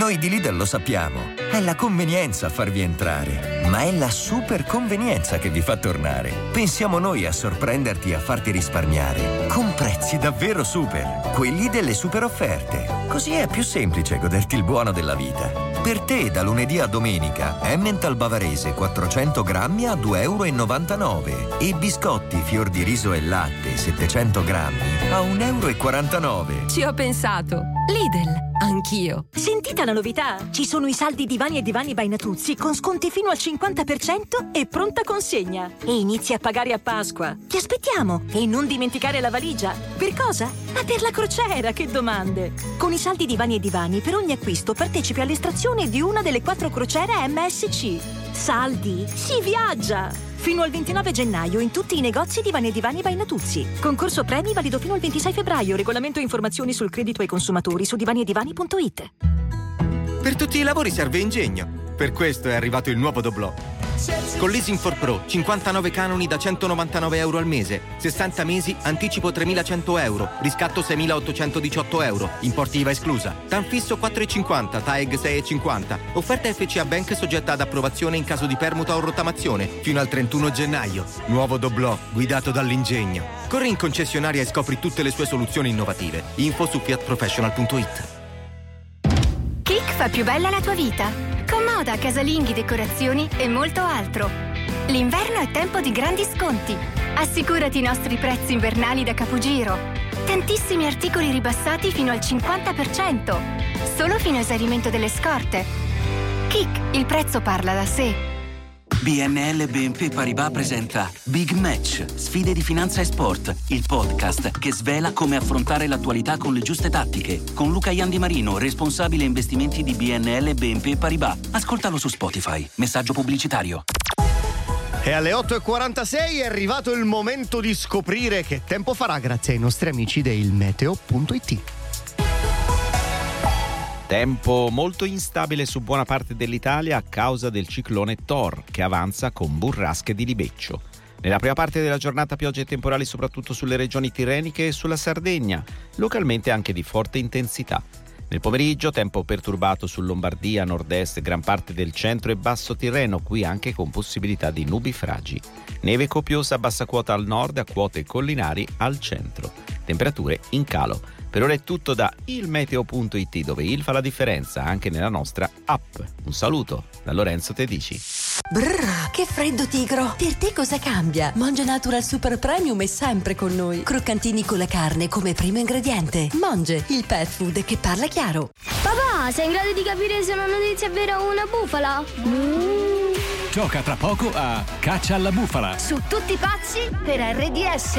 Noi di Lidl lo sappiamo, è la convenienza a farvi entrare, ma è la super convenienza che vi fa tornare. Pensiamo noi a sorprenderti e a farti risparmiare, con prezzi davvero super, quelli delle super offerte. Così è più semplice goderti il buono della vita. Per te, da lunedì a domenica, Emmental Bavarese 400 grammi a 2,99 euro e biscotti fior di riso e latte 700 grammi a 1,49 euro. Ci ho pensato. Lidl, anch'io. Sentite la novità? Ci sono i saldi divani e divani by Natuzzi con sconti fino al 50% e pronta consegna. E inizi a pagare a Pasqua. Ti aspettiamo! E non dimenticare la valigia. Per cosa? Ma per la crociera, che domande! Con i saldi divani e divani, per ogni acquisto partecipi all'estrazione di una delle quattro crociere MSC. Saldi? Si viaggia! Fino al 29 gennaio in tutti i negozi Divani e Divani by Natuzzi. Concorso premi valido fino al 26 febbraio. Regolamento e informazioni sul credito ai consumatori su divaniedivani.it. Per tutti i lavori serve ingegno. Per questo è arrivato il nuovo Doblò. Con Leasing for Pro, 59 canoni da 199 euro al mese, 60 mesi, anticipo 3.100 euro, riscatto 6.818 euro, importi IVA esclusa. TAN fisso 4,50, TAEG 6,50. Offerta FCA Bank soggetta ad approvazione in caso di permuta o rottamazione, fino al 31 gennaio. Nuovo Doblò, guidato dall'ingegno. Corri in concessionaria e scopri tutte le sue soluzioni innovative. Info su fiatprofessional.it. Kik fa più bella la tua vita. Moda, casalinghi, decorazioni e molto altro. L'inverno è tempo di grandi sconti. Assicurati i nostri prezzi invernali da capogiro. tantissimi articoli ribassati fino al 50%, solo fino a esaurimento delle scorte. Kik, il prezzo parla da sé. BNL BNP Paribas presenta Big Match, sfide di finanza e sport, il podcast che svela come affrontare l'attualità con le giuste tattiche, con Luca Iandi Marino, responsabile investimenti di BNL BNP Paribas. Ascoltalo su Spotify. Messaggio pubblicitario. E alle 8.46 è arrivato il momento di scoprire che tempo farà grazie ai nostri amici del meteo.it. Tempo molto instabile su buona parte dell'Italia a causa del ciclone Thor che avanza con burrasche di libeccio. Nella prima parte della giornata piogge temporali soprattutto sulle regioni tirreniche e sulla Sardegna, localmente anche di forte intensità. Nel pomeriggio tempo perturbato su Lombardia, nord-est, gran parte del centro e basso Tirreno, qui anche con possibilità di nubi fragi. Neve copiosa a bassa quota al nord a quote collinari al centro. Temperature in calo. Per ora è tutto da ilmeteo.it dove il fa la differenza anche nella nostra app. Un saluto da Lorenzo Tedici. Brrr, che freddo tigro! Per te cosa cambia? Monge Natural Super Premium è sempre con noi. Croccantini con la carne come primo ingrediente. Monge, il pet food che parla chiaro. Papà, sei in grado di capire se una notizia è vera o una bufala? Gioca tra poco a Caccia alla bufala. Su tutti i pazzi per RDS.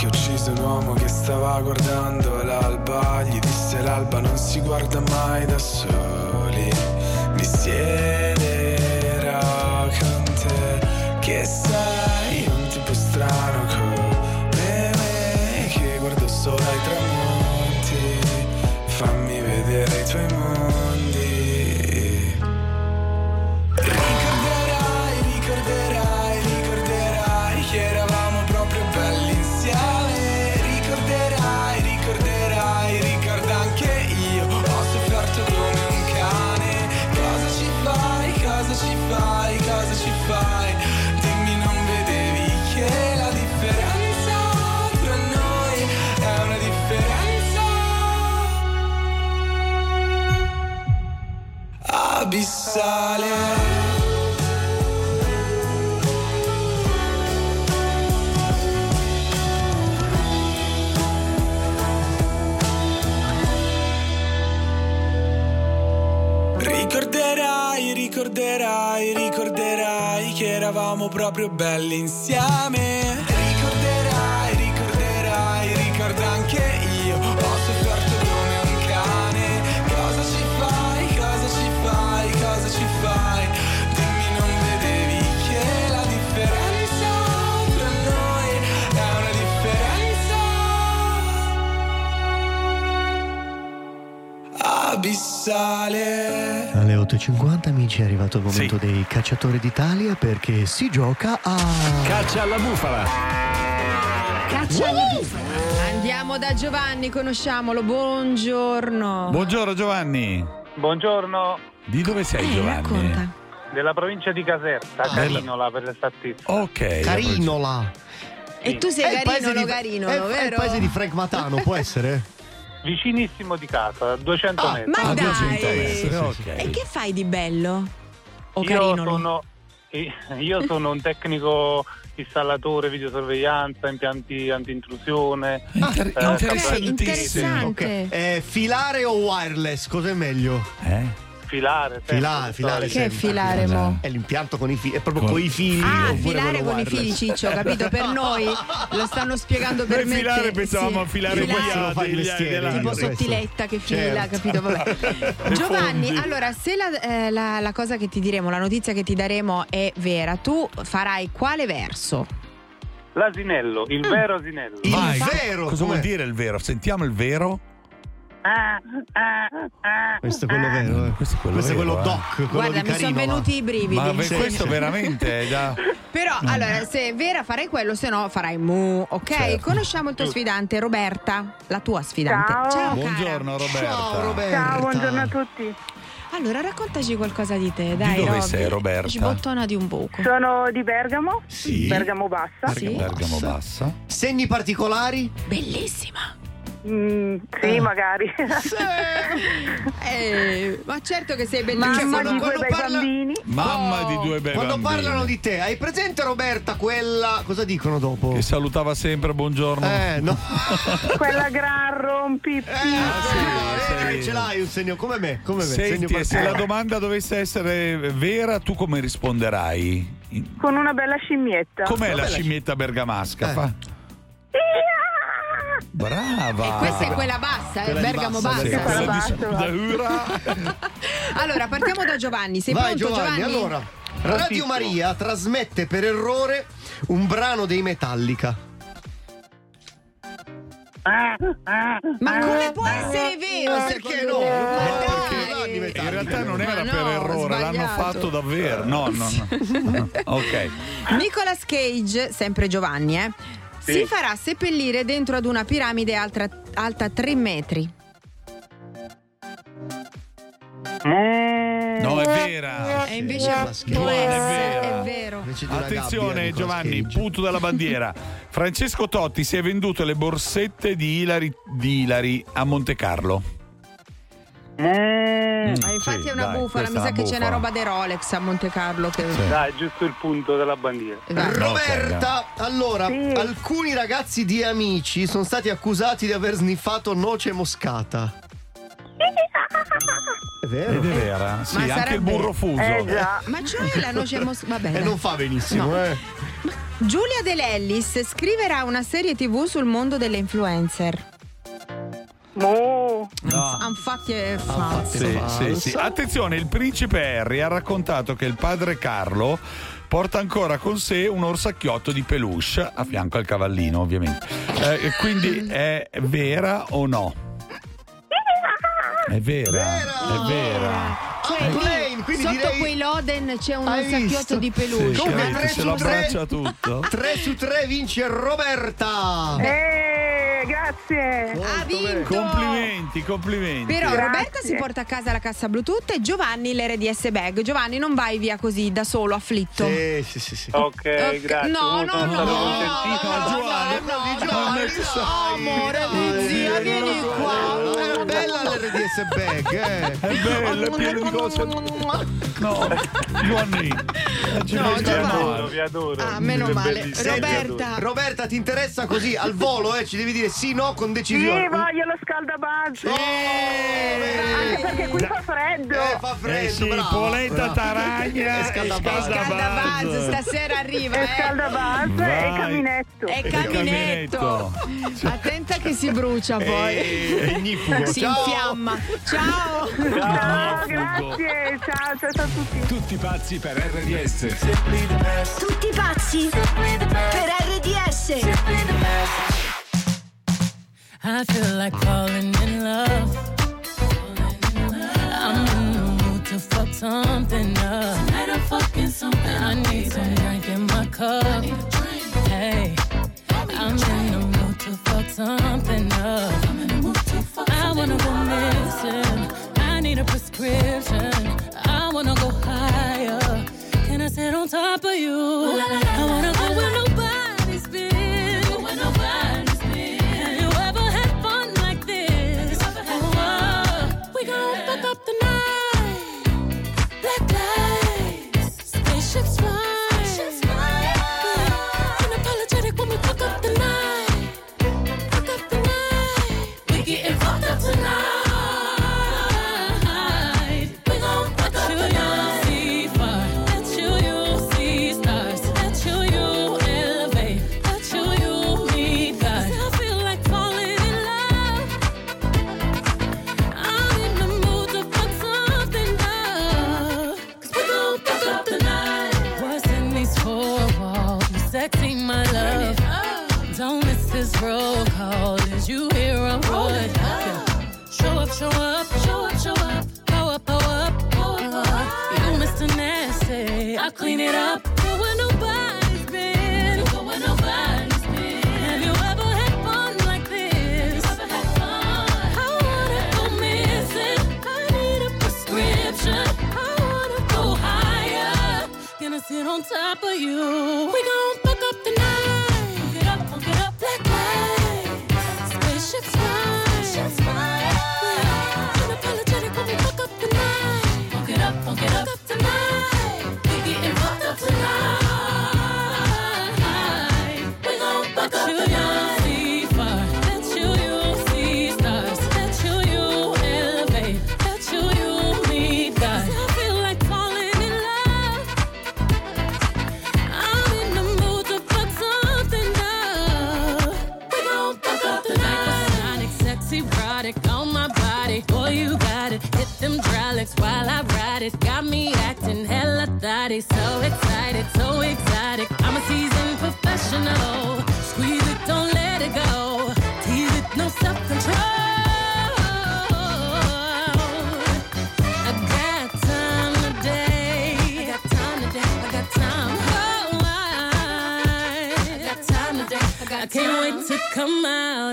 che ha ucciso un uomo che stava guardando l'alba. Gli disse l'alba non si guarda mai da soli. Mi siederò con te che sei un tipo strano come me che guardo solo ai tramonti. Proprio belli insieme. Abissale. Alle 8.50 amici è arrivato il momento dei cacciatori d'Italia perché si gioca a... Caccia alla bufala. Caccia alla bufala. Andiamo da Giovanni, conosciamolo. Buongiorno. Buongiorno Giovanni. Buongiorno. Di dove sei Eh, Giovanni? racconta. della provincia di Caserta, Carinola per l'esattezza. Ok. Carinola. E tu sei È Carinolo di- Carinolo, è, è il vero? paese di Frank Matano, può essere? Vicinissimo di casa, a 200 Ah, metri. ma Ah, dai! 200 metri, ok. E che fai di bello? O Io sono, io sono un tecnico installatore, videosorveglianza, impianti anti-intrusione. Inter- eh, interessantissimo. Ok. Eh, filare o wireless? Cos'è meglio? Eh? Filare, sempre, Filare, filare Che sempre. filare, mo? È l'impianto con i fili, è proprio Con- con i fili. Ah, filare con i fili, Ciccio, capito? Per noi lo stanno spiegando per me. filare che- pensavamo sì, a filare mestiere, della- Tipo questo. sottiletta che fila, Certo. capito? Vabbè. Giovanni, fondi. allora, se la, eh, la- la cosa che ti diremo, la notizia che ti daremo è vera, tu farai quale verso? L'asinello, il vero asinello. Il Vai. vero, Cosa vuol dire il vero? Sentiamo il vero. Questo è quello vero. eh. Questo è quello Questo è quello vero, eh. doc. quello Guarda, di mi sono venuti i brividi. Ma per Sì. questo veramente è da... Però, allora, se è vera farai quello, se no farai mu, ok? Certo. Conosciamo il tuo sfidante, Roberta, la tua sfidante. Ciao. cara. Buongiorno Roberta. Ciao Roberta. Ciao, buongiorno a tutti. Allora, raccontaci qualcosa di te, dai. dove Robby. sei, Roberta? Sbottona di un buco. Sono di Bergamo, Sì. Bergamo Bassa. Sì. Bergamo bassa. Segni particolari? Bellissima. Mm, sì, Eh. magari. Eh, ma certo che sei bellissima. Mamma quando- di due quando bei parla- bambini. Mamma di due bei Quando bambini. parlano di te, hai presente Roberta quella. Cosa dicono dopo? Che salutava sempre, buongiorno. Eh, no. Quella gran rompi. Eh, sì. ce l'hai un segno come me, come me. Senti, e se la domanda dovesse essere vera, tu come risponderai? Con una bella scimmietta. Com'è la scimmietta bergamasca? Eh. Fa? Brava! E questa è quella bassa, eh, Bergamo bassa, bassa. Sì, bassa, da Ura. Allora, partiamo da Giovanni. Sei Vai pronto, Giovanni, Giovanni? allora. Radio Maria trasmette per errore un brano dei Metallica. Ma come può essere vero? Ma perché no? Ma perché dai. no? In realtà non era no, per errore, l'hanno fatto davvero. No, no, no. ok. Nicolas Cage, sempre Giovanni, eh, Sì. si farà seppellire dentro ad una piramide altra- alta 3 metri. No, è vera. E invece Cage. può è essere, vera. è vero. Attenzione Giovanni, punto della bandiera. Francesco Totti si è venduto le borsette di Ilari, di Ilari a Monte Carlo. Ah, infatti sì, è una dai, bufala, mi sa che c'è una roba dei Rolex a Monte Carlo che... Dai, giusto il punto della bandiera. Vai. Roberta, allora, Sì. alcuni ragazzi di amici sono stati accusati di aver sniffato noce moscata. È vero? Ed è vera? Sì, Ma anche sarebbe- il burro fuso. Eh. Ma cioè la noce mos- Va bene. E non fa benissimo, No. eh. Giulia De Lellis scriverà una serie tv sul mondo delle influencer. Mo. Infatti è falso. Sì, sì, sì. Attenzione, il principe Harry ha raccontato che il padre Carlo porta ancora con sé un orsacchiotto di peluche a fianco al cavallino, ovviamente. Eh, e quindi è vera o no? È vera, è vera. Lì, Plain, quindi sotto direi- quei loden c'è un sacchiotto di peluche. Sì, Come che tre se su lo tre? abbraccia tutto. 3 su 3 vince Roberta. Eh, grazie. Ha vinto! Complimenti, complimenti. Però Grazie. Roberta si porta a casa la cassa Bluetooth e Giovanni l'RDS bag. Giovanni, non vai via così da solo, afflitto. Sì, sì, sì, sì. Ok, Ok, grazie. no, Comunque no, sono no, stato no, contentissimo. no, no, Giovanni, no, non no, necessario. no, amore di zia, vieni qua. Era bella l'RDS bag, eh. È bello, è pieno di cose. No, Giovanni. eh, No, Vi adoro, vi adoro. Ah, meno Siete male. bellissimi. Roberta. Roberta, ti interessa così al volo, eh? Ci devi dire sì, no, con Sì, decisione. voglio lo scaldabazzo. Anche perché qui fa freddo. Eh, fa freddo, Eh sì, bravo, polenta taragna E e scaldabazzo. Scaldabazz, stasera arriva. E eh. scaldabazzo Vai. e caminetto. E E caminetto. Attenta che si brucia poi. E ignifugo. Si Ciao. infiamma. Ciao. Ciao, grazie. Ciao, ciao, ciao a tutti. Tutti pazzi per RDS. Tutti pazzi per RDS. I feel like falling in love. I'm in the mood to fuck something up. I need some drink in my cup. Hey, I'm in the mood to fuck something up. I wanna go missing. I need a prescription. I wanna go higher. Can I sit on top of you. I wanna go where nobody's been. Have you ever had fun like this? Oh, we gon' fuck up the night. Black lights, spaceships fly.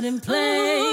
And play.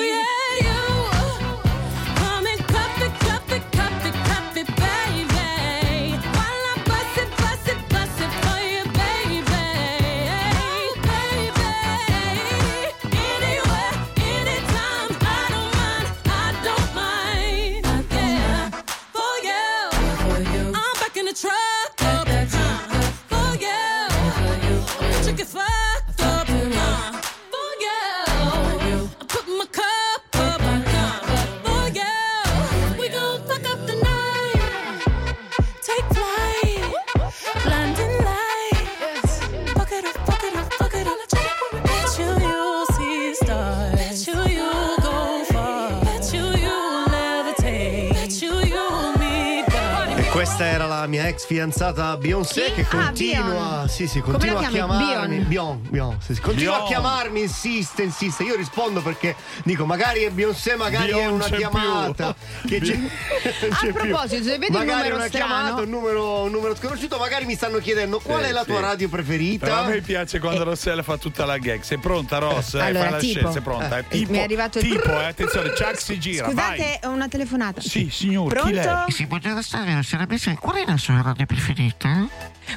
La mia ex fidanzata Beyoncé che Ah, continua, Bion. sì, sì, continua a chiamarmi. Bion, Bion, sì, sì, continua a Bion. chiamarmi, insiste, insiste. Io rispondo perché dico, magari è Beyoncé, magari è Bion una c'è chiamata. Che c'è, c'è A proposito, se vedi un magari numero una strano- chiamata, un numero, un numero sconosciuto, magari mi stanno chiedendo qual Sì, è la sì. tua radio preferita. Però a me piace quando Rossella fa tutta la gag. Sei pronta, Ross? Eh, Allora, fai la tipo. scelta, sei pronta? Eh, tipo, Mi è arrivato il- tipo, eh, attenzione, Chuck si gira, Scusate, ho una telefonata. Sì, signor, Pronto? chi lei? Sì, buongiorno Stavio, signora Bessi, qual è la sua radio preferita?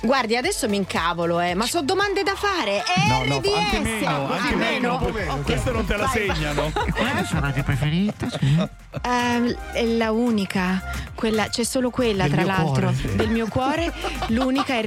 Guardi, adesso mi incavolo, eh, ma so domande da fare. No, no, RDS. anche meno, anche Ah, meno. Ok, Queste non te la vai, segnano. Qual è la sua radio preferita? Sì. Ehm, è la unica, quella, c'è solo quella Del tra l'altro cuore, sì. del mio cuore, l'unica RDS